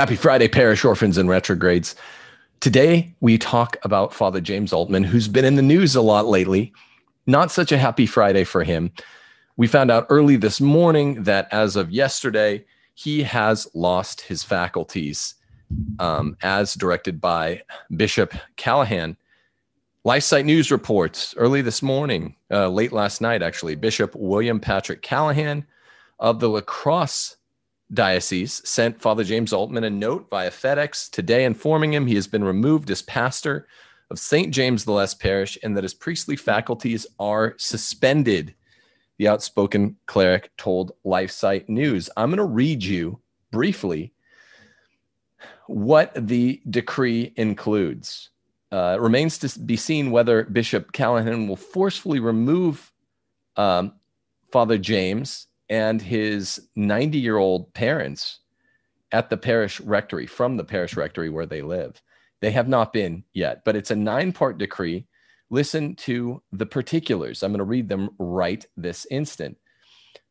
Happy Friday, parish orphans and retrogrades. Today, we talk about Father James Altman, who's been in the news a lot lately. Not such a happy Friday for him. We found out early this morning that as of yesterday, he has lost his faculties um, as directed by Bishop Callahan. LifeSite News reports early this morning, uh, late last night, actually, Bishop William Patrick Callahan of the La Crosse Diocese sent Father James Altman a note via FedEx today informing him he has been removed as pastor of St. James the Less Parish and that his priestly faculties are suspended. The outspoken cleric told LifeSite News. I'm going to read you briefly what the decree includes. Uh, it remains to be seen whether Bishop Callahan will forcefully remove um, Father James and his 90 year old parents at the parish rectory from the parish rectory where they live. They have not been yet, but it's a nine part decree. Listen to the particulars. I'm going to read them right this instant.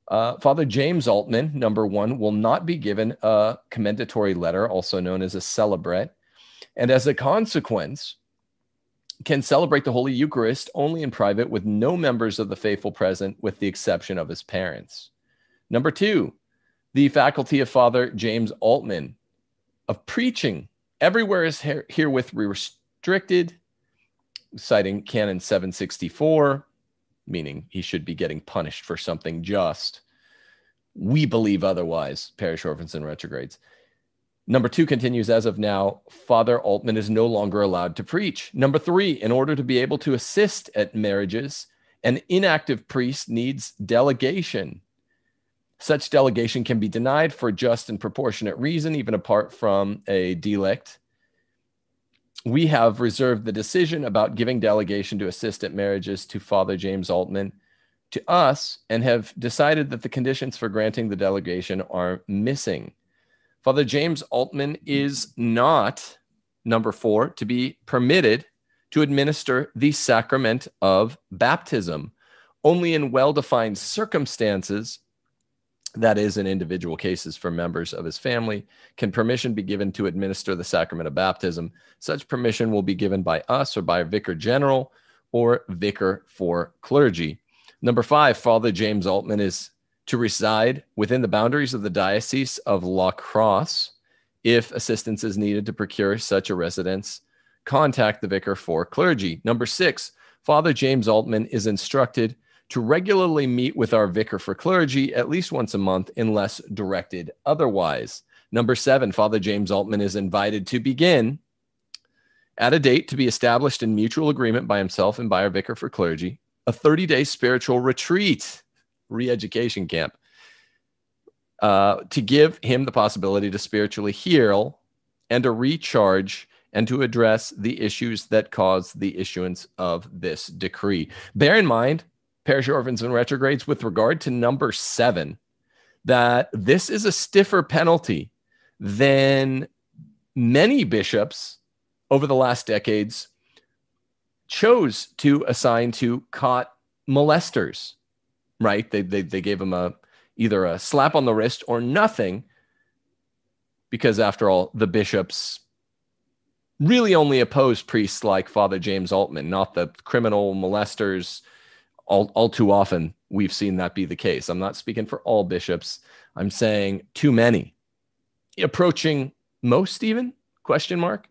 Uh, Father James Altman, number one, will not be given a commendatory letter, also known as a celebret. And as a consequence, can celebrate the Holy Eucharist only in private with no members of the faithful present, with the exception of his parents. Number two, the faculty of Father James Altman of preaching everywhere is herewith restricted, citing Canon 764, meaning he should be getting punished for something just. We believe otherwise, parish orphans and retrogrades. Number two continues as of now, Father Altman is no longer allowed to preach. Number three, in order to be able to assist at marriages, an inactive priest needs delegation such delegation can be denied for just and proportionate reason, even apart from a delict. We have reserved the decision about giving delegation to assist at marriages to Father James Altman to us and have decided that the conditions for granting the delegation are missing. Father James Altman is not, number four, to be permitted to administer the sacrament of baptism. Only in well defined circumstances that is in individual cases for members of his family can permission be given to administer the sacrament of baptism. Such permission will be given by us or by a vicar general or vicar for clergy. Number five father james altman is to reside within the boundaries of the diocese of la crosse. If assistance is needed to procure such a residence contact the vicar for clergy. Number six father james altman is instructed to regularly meet with our vicar for clergy at least once a month unless directed otherwise. Number seven, Father James Altman is invited to begin at a date to be established in mutual agreement by himself and by our vicar for clergy, a 30 day spiritual retreat, re education camp, uh, to give him the possibility to spiritually heal and to recharge and to address the issues that caused the issuance of this decree. Bear in mind, parish orphans and retrogrades with regard to number seven that this is a stiffer penalty than many bishops over the last decades chose to assign to caught molesters right? They, they, they gave them a either a slap on the wrist or nothing because after all the bishops really only opposed priests like father james altman not the criminal molesters all, all too often we've seen that be the case. I'm not speaking for all bishops. I'm saying too many. Approaching most even? Question mark.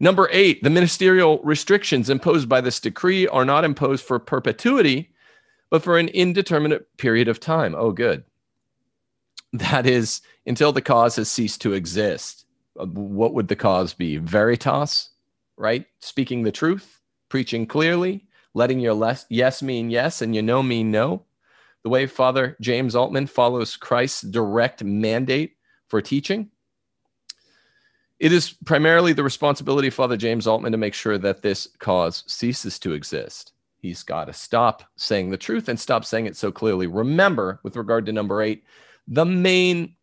Number eight, the ministerial restrictions imposed by this decree are not imposed for perpetuity, but for an indeterminate period of time. Oh, good. That is until the cause has ceased to exist. Uh, what would the cause be? Veritas, right? Speaking the truth, preaching clearly, letting your less, yes mean yes and your no mean no. The way Father James Altman follows Christ's direct mandate for teaching. It is primarily the responsibility of Father James Altman to make sure that this cause ceases to exist. He's got to stop saying the truth and stop saying it so clearly. Remember, with regard to number eight, the main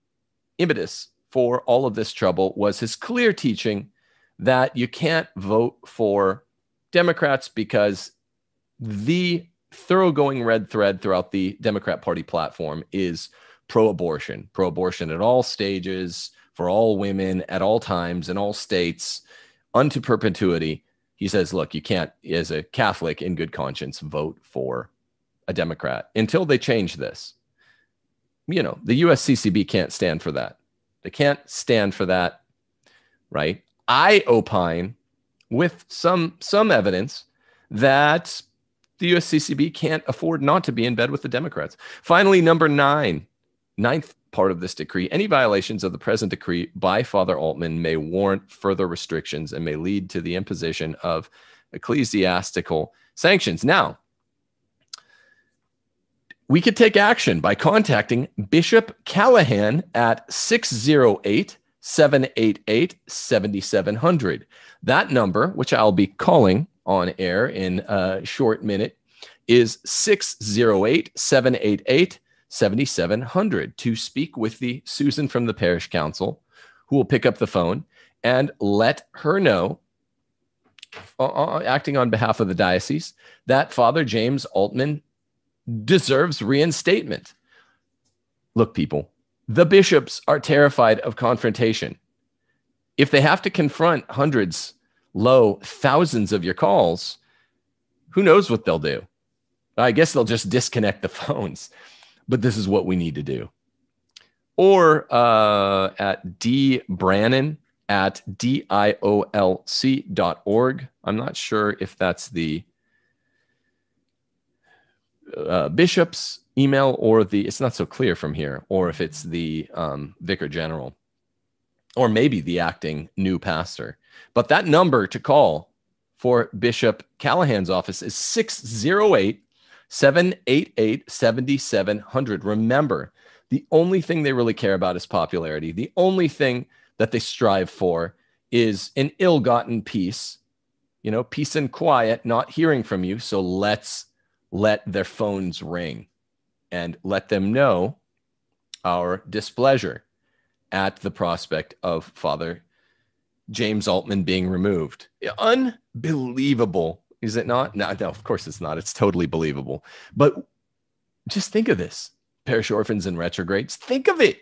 impetus for all of this trouble was his clear teaching that you can't vote for Democrats because the thoroughgoing red thread throughout the Democrat Party platform is pro abortion, pro abortion at all stages for all women at all times in all states unto perpetuity. He says, look, you can't, as a Catholic in good conscience, vote for a Democrat until they change this. You know, the USCCB can't stand for that. They can't stand for that, right? I opine with some some evidence that the USCCB can't afford not to be in bed with the Democrats. Finally, number nine, ninth part of this decree any violations of the present decree by Father Altman may warrant further restrictions and may lead to the imposition of ecclesiastical sanctions. Now, we could take action by contacting Bishop Callahan at 608 788 7700. That number, which I'll be calling on air in a short minute, is 608 788 7700 to speak with the Susan from the parish council, who will pick up the phone and let her know, uh, uh, acting on behalf of the diocese, that Father James Altman deserves reinstatement. Look, people, the bishops are terrified of confrontation. If they have to confront hundreds, low, thousands of your calls, who knows what they'll do? I guess they'll just disconnect the phones but this is what we need to do. Or uh, at D Brannon at diolc.org. I'm not sure if that's the uh, bishop's email or the, it's not so clear from here, or if it's the um, vicar general, or maybe the acting new pastor. But that number to call for Bishop Callahan's office is 608 788 7700. Remember, the only thing they really care about is popularity. The only thing that they strive for is an ill gotten peace, you know, peace and quiet, not hearing from you. So let's let their phones ring and let them know our displeasure at the prospect of Father James Altman being removed. Unbelievable is it not? No, no, of course it's not. It's totally believable. But just think of this parish orphans and retrogrades. Think of it.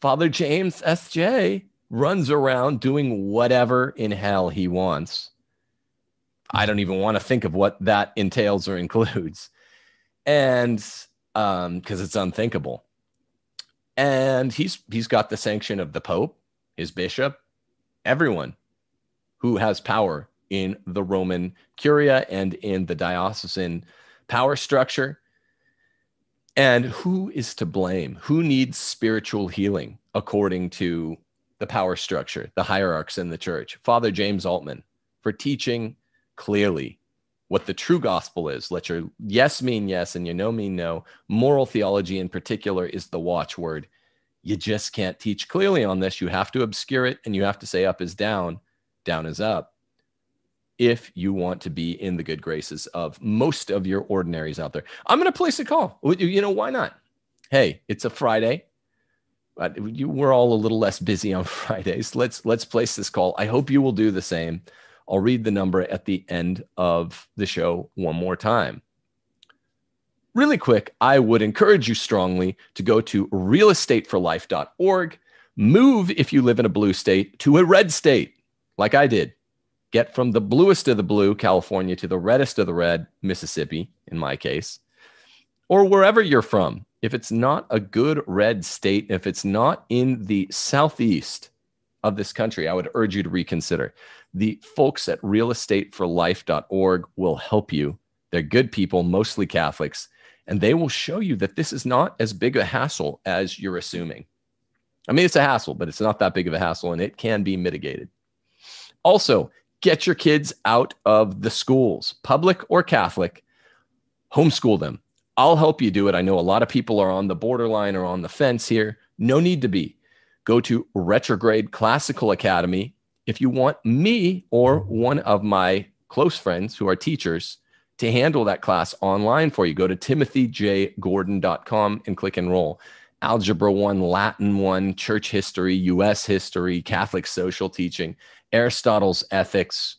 Father James S.J. runs around doing whatever in hell he wants. I don't even want to think of what that entails or includes. And um, because it's unthinkable. And he's he's got the sanction of the Pope, his bishop, everyone who has power in the Roman Curia and in the diocesan power structure. And who is to blame? Who needs spiritual healing according to the power structure, the hierarchs in the church? Father James Altman for teaching clearly what the true gospel is. Let your yes mean yes and your no mean no. Moral theology, in particular, is the watchword. You just can't teach clearly on this. You have to obscure it and you have to say up is down, down is up if you want to be in the good graces of most of your ordinaries out there. I'm going to place a call. You know, why not? Hey, it's a Friday. We're all a little less busy on Fridays. Let's let's place this call. I hope you will do the same. I'll read the number at the end of the show one more time. Really quick, I would encourage you strongly to go to realestateforlife.org. Move if you live in a blue state to a red state, like I did get from the bluest of the blue, California, to the reddest of the red, Mississippi, in my case, or wherever you're from. If it's not a good red state, if it's not in the southeast of this country, I would urge you to reconsider. The folks at realestateforlife.org will help you. They're good people, mostly Catholics, and they will show you that this is not as big a hassle as you're assuming. I mean, it's a hassle, but it's not that big of a hassle and it can be mitigated. Also, get your kids out of the schools, public or Catholic, homeschool them. I'll help you do it. I know a lot of people are on the borderline or on the fence here. No need to be. Go to Retrograde Classical Academy. If you want me or one of my close friends who are teachers to handle that class online for you, go to timothyjgordon.com and click enroll. Algebra 1, Latin 1, church history, US history, Catholic social teaching. Aristotle's ethics.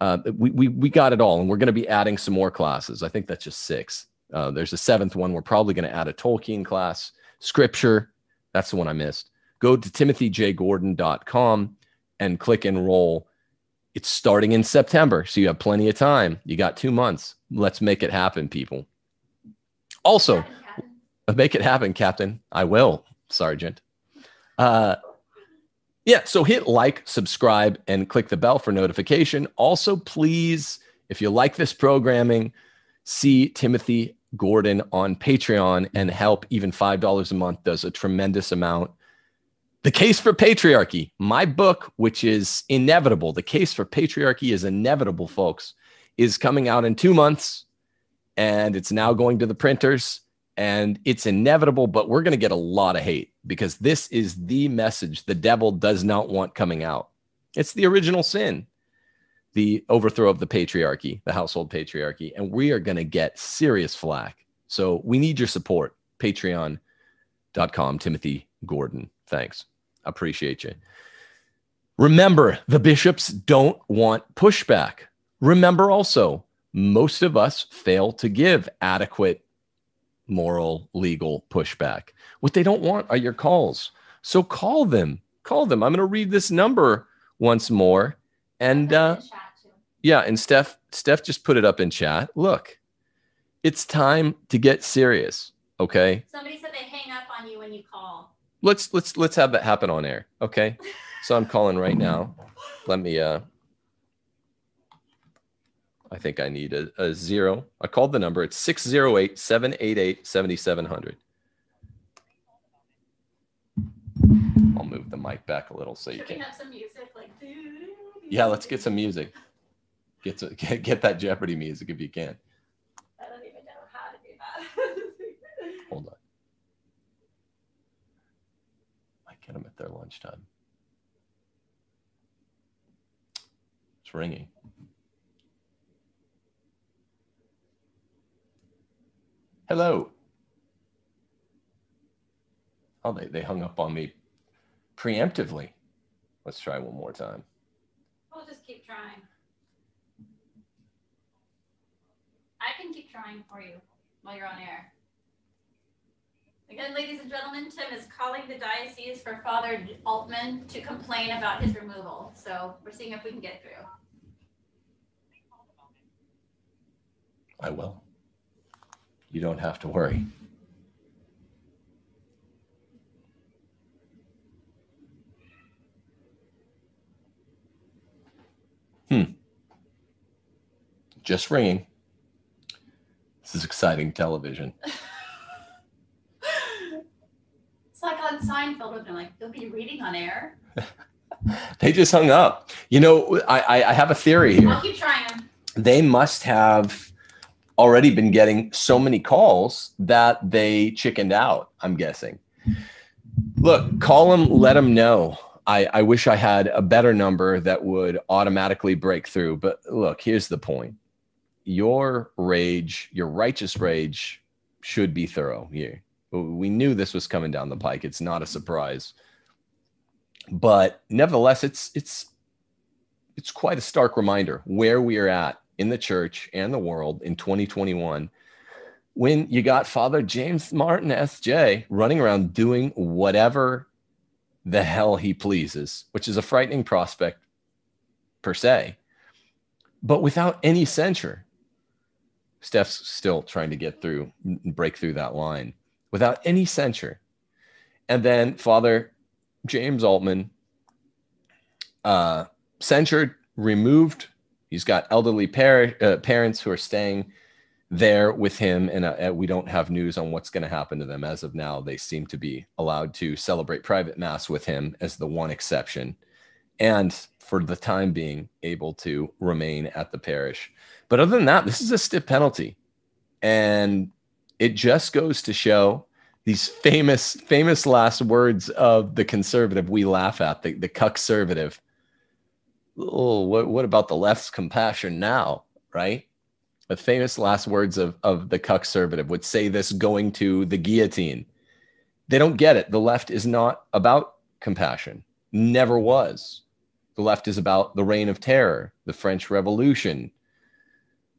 Uh, we, we, we got it all. And we're going to be adding some more classes. I think that's just six. Uh, there's a seventh one. We're probably going to add a Tolkien class, scripture. That's the one I missed. go to timothyjgordon.com and click enroll. It's starting in September, so you have plenty of time. You got two months. Let's make it happen, people. Also, make it happen, Captain. I will, Sergeant. Uh, yeah, so hit like, subscribe, and click the bell for notification. Also, please, if you like this programming, see Timothy Gordon on Patreon and help. Even $5 a month does a tremendous amount. The Case for Patriarchy, my book, which is inevitable. The Case for Patriarchy is inevitable, folks, is coming out in two months and it's now going to the printers and it's inevitable, but we're going to get a lot of hate because this is the message the devil does not want coming out. It's the original sin, the overthrow of the patriarchy, the household patriarchy, and we are going to get serious flack. So we need your support. Patreon.com, Timothy Gordon. Thanks. Appreciate you. Remember, the bishops don't want pushback. Remember also, most of us fail to give adequate moral, legal pushback. What they don't want are your calls. So call them. Call them. I'm going to read this number once more. And uh, yeah, and Steph, Steph just put it up in chat. Look, it's time to get serious. Okay. Somebody said they hang up on you when you call. Let's let's let's have that happen on air. Okay. So I'm calling right now. Let me uh I think I need a, a zero. I called the number. It's 608 788 7700. I'll move the mic back a little so you Should can. we have some music like? Yeah, let's get some music. Get, to, get get that Jeopardy music if you can. I don't even know how to do that. Hold on. I get them at their lunchtime. It's ringing. Hello. Oh, they, they hung up on me preemptively. Let's try one more time. we'll just keep trying. I can keep trying for you while you're on air. Again, ladies and gentlemen, Tim is calling the diocese for Father Altman to complain about his removal. So we're seeing if we can get through. I will. You don't have to worry. Hmm. Just ringing. This is exciting television. It's like on Seinfeld when they're like, they'll be reading on air. They just hung up. You know, I, I, I have a theory here. I'll keep trying. They must have already been getting so many calls that they chickened out, I'm guessing. Look, call them, let them know. I, I wish I had a better number that would automatically break through. But look, here's the point your rage, your righteous rage, should be thorough here. We knew this was coming down the pike. It's not a surprise. But nevertheless, it's it's it's quite a stark reminder where we are at in the church and the world in 2021 when you got Father James Martin SJ running around doing whatever the hell he pleases, which is a frightening prospect per se, but without any censure. Steph's still trying to get through, break through that line without any censure. And then Father James Altman uh, censured, removed He's got elderly par- uh, parents who are staying there with him, and uh, we don't have news on what's going to happen to them as of now. They seem to be allowed to celebrate private mass with him as the one exception, and for the time being, able to remain at the parish. But other than that, this is a stiff penalty, and it just goes to show these famous famous last words of the conservative we laugh at the the conservative oh, what, what about the left's compassion now, right? The famous last words of, of the conservative would say this going to the guillotine. They don't get it. The left is not about compassion, never was. The left is about the reign of terror, the French Revolution,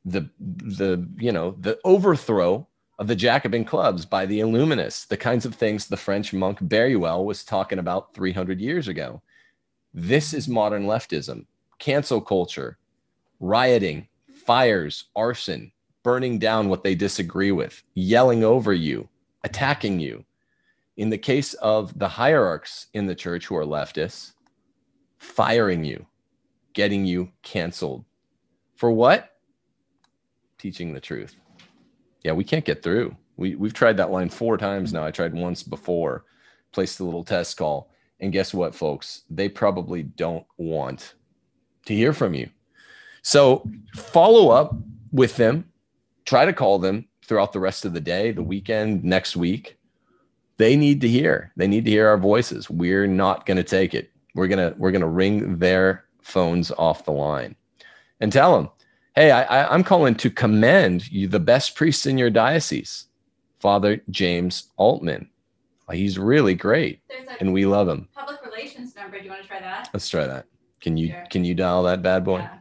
the the you know the overthrow of the Jacobin clubs by the Illuminists, the kinds of things the French monk Barruel was talking about 300 years ago. This is modern leftism, cancel culture, rioting, fires, arson, burning down what they disagree with, yelling over you, attacking you. In the case of the hierarchs in the church who are leftists, firing you, getting you canceled. For what? Teaching the truth. Yeah, we can't get through. We, we've tried that line four times now. I tried once before, placed a little test call. And guess what, folks? They probably don't want to hear from you. So follow up with them, try to call them throughout the rest of the day, the weekend, next week. They need to hear. They need to hear our voices. We're not going to take it. We're going to we're going to ring their phones off the line and tell them, "Hey, I, I'm calling to commend you the best priest in your diocese, Father James Altman. He's really great, and we love him." Public relations number. Do you want to try that? Let's try that. Can you sure. can you dial that bad boy? Yeah,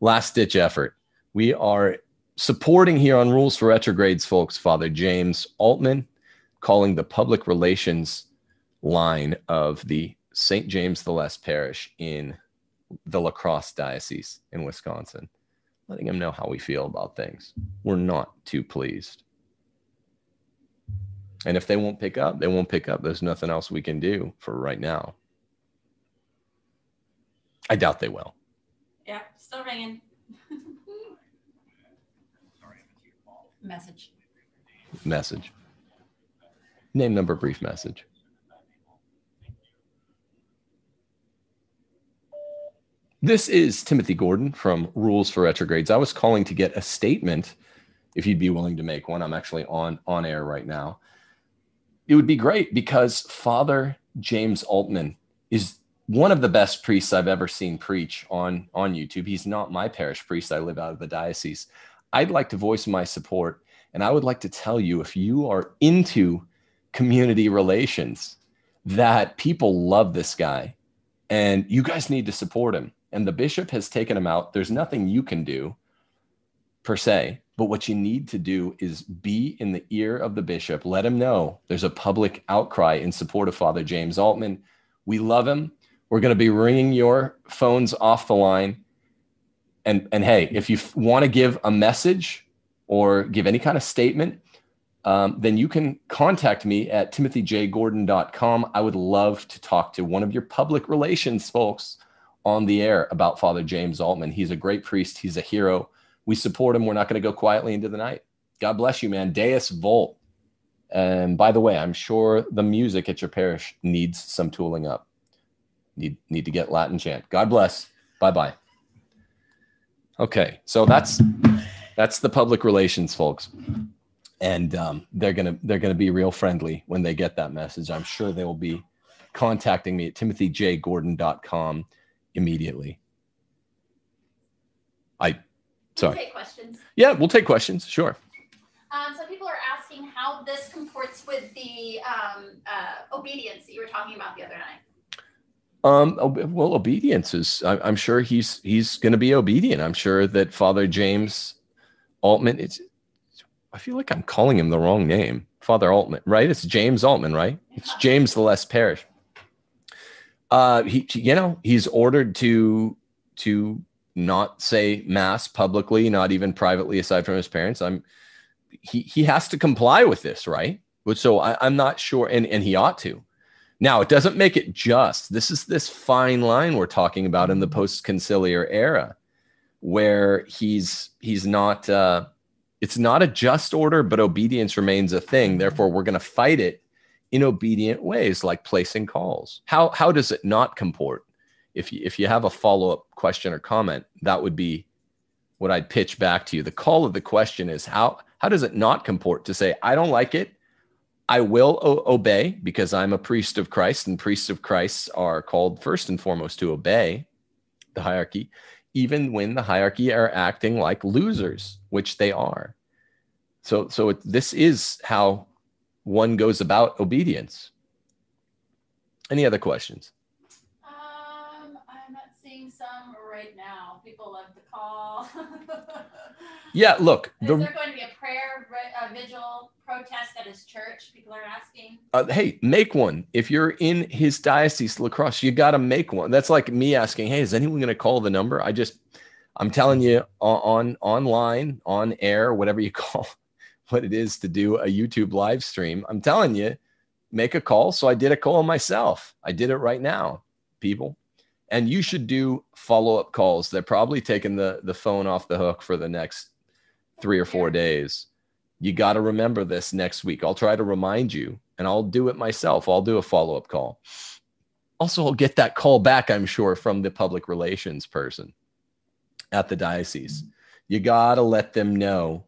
Last ditch effort. We are supporting here on Rules for Retrogrades, folks. Father James Altman calling the public relations line of the St. James the Less Parish in the La Crosse Diocese in Wisconsin, letting him know how we feel about things. We're not too pleased. And if they won't pick up, they won't pick up. There's nothing else we can do for right now. I doubt they will. Yeah, still ringing. Sorry. Message. Message. Name, number, brief message. This is Timothy Gordon from Rules for Retrogrades. I was calling to get a statement, if you'd be willing to make one. I'm actually on on air right now. It would be great because Father James Altman is one of the best priests I've ever seen preach on on YouTube. He's not my parish priest. I live out of the diocese. I'd like to voice my support, and I would like to tell you if you are into community relations, that people love this guy, and you guys need to support him and the bishop has taken him out. There's nothing you can do per se, but what you need to do is be in the ear of the bishop. Let him know there's a public outcry in support of Father James Altman. We love him. We're going to be ringing your phones off the line. And, and hey, if you want to give a message or give any kind of statement, um, then you can contact me at timothyjgordon.com. I would love to talk to one of your public relations folks on the air about Father James Altman. He's a great priest. He's a hero. We support him. We're not going to go quietly into the night. God bless you, man. Deus Vult. And by the way, I'm sure the music at your parish needs some tooling up. Need need to get Latin chant. God bless. Bye bye. Okay, so that's that's the public relations folks, and um, they're gonna they're gonna be real friendly when they get that message. I'm sure they will be contacting me at timothyjgordon.com immediately. I sorry. We'll take questions. Yeah, we'll take questions. Sure. Um, so people are asking how this comports with the um, uh, obedience that you were talking about the other night. Um, well, obedience is. I, am sure he's he's going to be obedient. I'm sure that Father James Altman. It's. I feel like I'm calling him the wrong name, Father Altman. Right? It's James Altman, right? It's James the Less Parish uh, he, you know, he's ordered to to not say mass publicly, not even privately, aside from his parents. I'm he he has to comply with this, right? But so I, I'm not sure, and and he ought to. Now it doesn't make it just. This is this fine line we're talking about in the post-conciliar era, where he's he's not. Uh, it's not a just order, but obedience remains a thing. Mm-hmm. Therefore, we're going to fight it in obedient ways like placing calls. How how does it not comport? If you, if you have a follow up question or comment, that would be what I'd pitch back to you. The call of the question is how how does it not comport to say I don't like it, I will o- obey because I'm a priest of Christ, and priests of Christ are called first and foremost to obey the hierarchy, even when the hierarchy are acting like losers, which they are. So so it, this is how one goes about obedience. Any other questions? Um, I'm not seeing some right now. People love to call. yeah, look. Is the, there going to be a prayer vigil protest at his church? People are asking. Uh, hey, make one. If you're in his diocese, lacrosse, you got to make one. That's like me asking, hey, is anyone going to call the number? I just, I'm telling you on, on online, on air, whatever you call what it is to do a YouTube live stream. I'm telling you, make a call. So I did a call myself. I did it right now, people. And you should do follow up calls. They're probably taking the, the phone off the hook for the next three or four days. You got to remember this next week. I'll try to remind you and I'll do it myself. I'll do a follow up call. Also, I'll get that call back, I'm sure, from the public relations person at the diocese. You got to let them know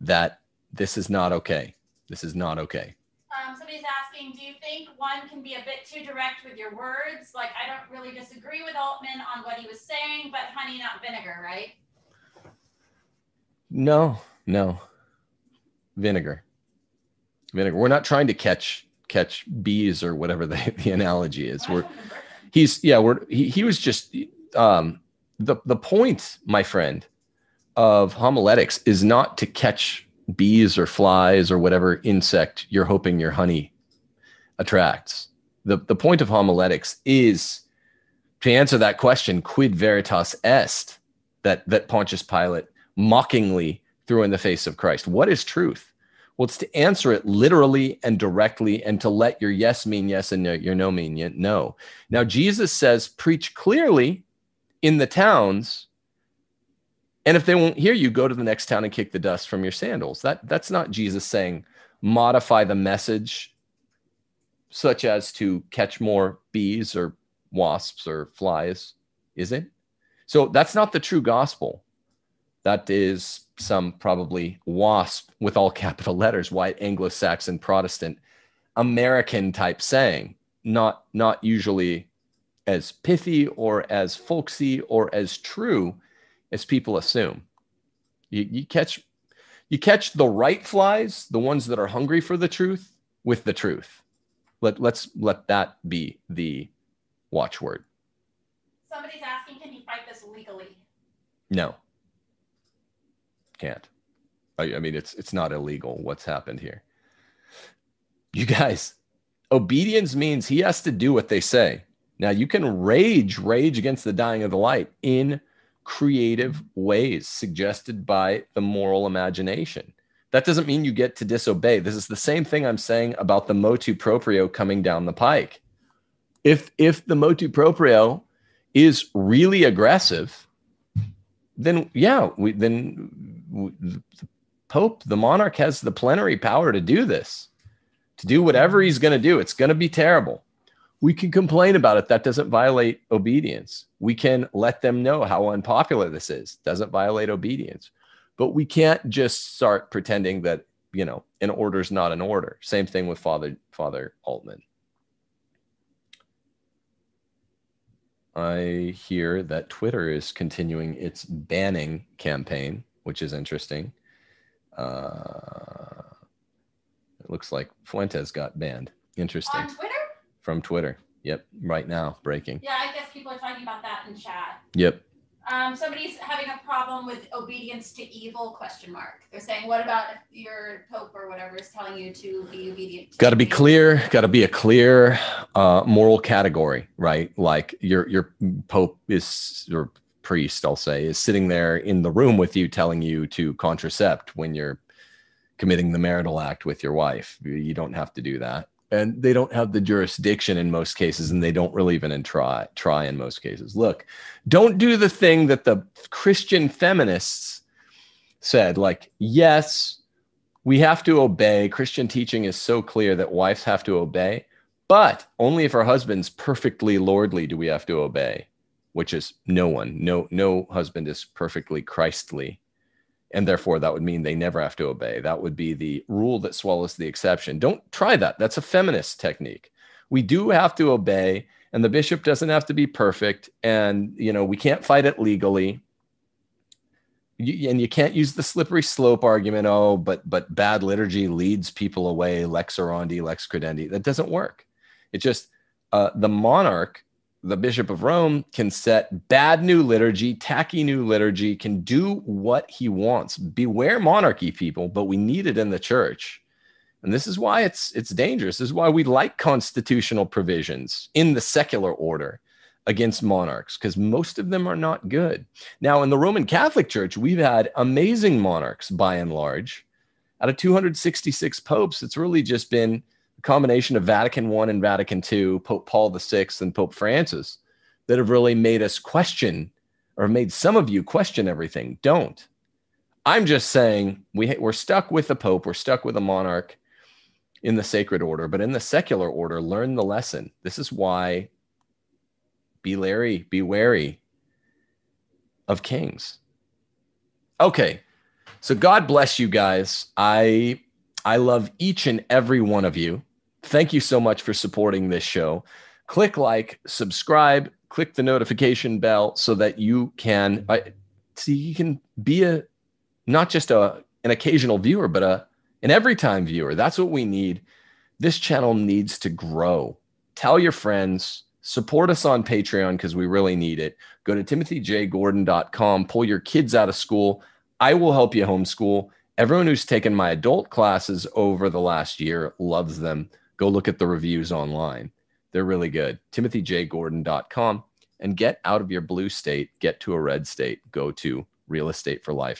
that this is not okay. This is not okay. Um, somebody's asking, do you think one can be a bit too direct with your words? Like, I don't really disagree with Altman on what he was saying, but honey, not vinegar, right? No, no. Vinegar. Vinegar. We're not trying to catch catch bees or whatever the, the analogy is. We're he's yeah, we're he, he was just um the the point, my friend, of homiletics is not to catch bees or flies or whatever insect you're hoping your honey attracts. The, the point of homiletics is to answer that question, quid veritas est, that, that Pontius Pilate mockingly threw in the face of Christ. What is truth? Well, it's to answer it literally and directly and to let your yes mean yes and your no mean no. Now, Jesus says, preach clearly in the towns and if they won't hear you, go to the next town and kick the dust from your sandals. That that's not Jesus saying modify the message such as to catch more bees or wasps or flies, is it? So that's not the true gospel. That is some probably wasp with all capital letters, white Anglo-Saxon Protestant American type saying, not not usually as pithy or as folksy or as true as people assume. You, you catch you catch the right flies, the ones that are hungry for the truth, with the truth. Let let's let that be the watchword. Somebody's asking, can you fight this legally? No. Can't. I, I mean, it's it's not illegal. What's happened here? You guys, obedience means he has to do what they say. Now you can rage, rage against the dying of the light in creative ways suggested by the moral imagination. That doesn't mean you get to disobey. This is the same thing I'm saying about the motu proprio coming down the pike. If if the motu proprio is really aggressive, then yeah, we then the pope, the monarch has the plenary power to do this, to do whatever he's going to do. It's going to be terrible we can complain about it. That doesn't violate obedience. We can let them know how unpopular this is. Doesn't violate obedience. But we can't just start pretending that, you know, an order is not an order. Same thing with Father Father Altman. I hear that Twitter is continuing its banning campaign, which is interesting. Uh, it looks like Fuentes got banned. Interesting. On Twitter? from Twitter. Yep, right now, breaking. Yeah, I guess people are talking about that in chat. Yep. Um, somebody's having a problem with obedience to evil? Question mark. They're saying, what about if your pope or whatever is telling you to be obedient? Got to be clear. Got to be a clear uh, moral category, right? Like your your pope is your priest, I'll say, is sitting there in the room with you, telling you to contracept when you're committing the marital act with your wife. You don't have to do that. And they don't have the jurisdiction in most cases and they don't really even try try in most cases. Look don't do the thing that the christian feminists said like yes we have to obey. Christian teaching is so clear that wives have to obey but only if our husband's perfectly lordly do we have to obey which is no one no no husband is perfectly christly and therefore that would mean they never have to obey. That would be the rule that swallows the exception. Don't try that. That's a feminist technique. We do have to obey, and the bishop doesn't have to be perfect, and you know we can't fight it legally. You, and you can't use the slippery slope argument. Oh, but but bad liturgy leads people away. Lex orandi, lex credendi. That doesn't work. It just uh, the monarch the Bishop of Rome can set bad new liturgy, tacky new liturgy, can do what he wants. Beware monarchy, people, but we need it in the church. And this is why it's it's dangerous. This is why we like constitutional provisions in the secular order against monarchs because most of them are not good. Now in the Roman Catholic Church, we've had amazing monarchs by and large. Out of 266 popes, it's really just been combination of Vatican I and Vatican II, Pope Paul VI and Pope Francis, that have really made us question or made some of you question everything. Don't. I'm just saying we, we're stuck with the Pope, we're stuck with a monarch in the sacred order, but in the secular order, learn the lesson. This is why be Larry, be wary of kings. Okay. So God bless you guys. I I love each and every one of you. Thank you so much for supporting this show. Click like, subscribe, click the notification bell so that you can I, see you can be a not just a an occasional viewer, but a an every time viewer. That's what we need. This channel needs to grow. Tell your friends, support us on Patreon because we really need it. Go to timothyjgordon.com, pull your kids out of school. I will help you homeschool. Everyone who's taken my adult classes over the last year loves them go look at the reviews online. They're really good. TimothyJGordon.com and get out of your blue state, get to a red state, go to real estate for life.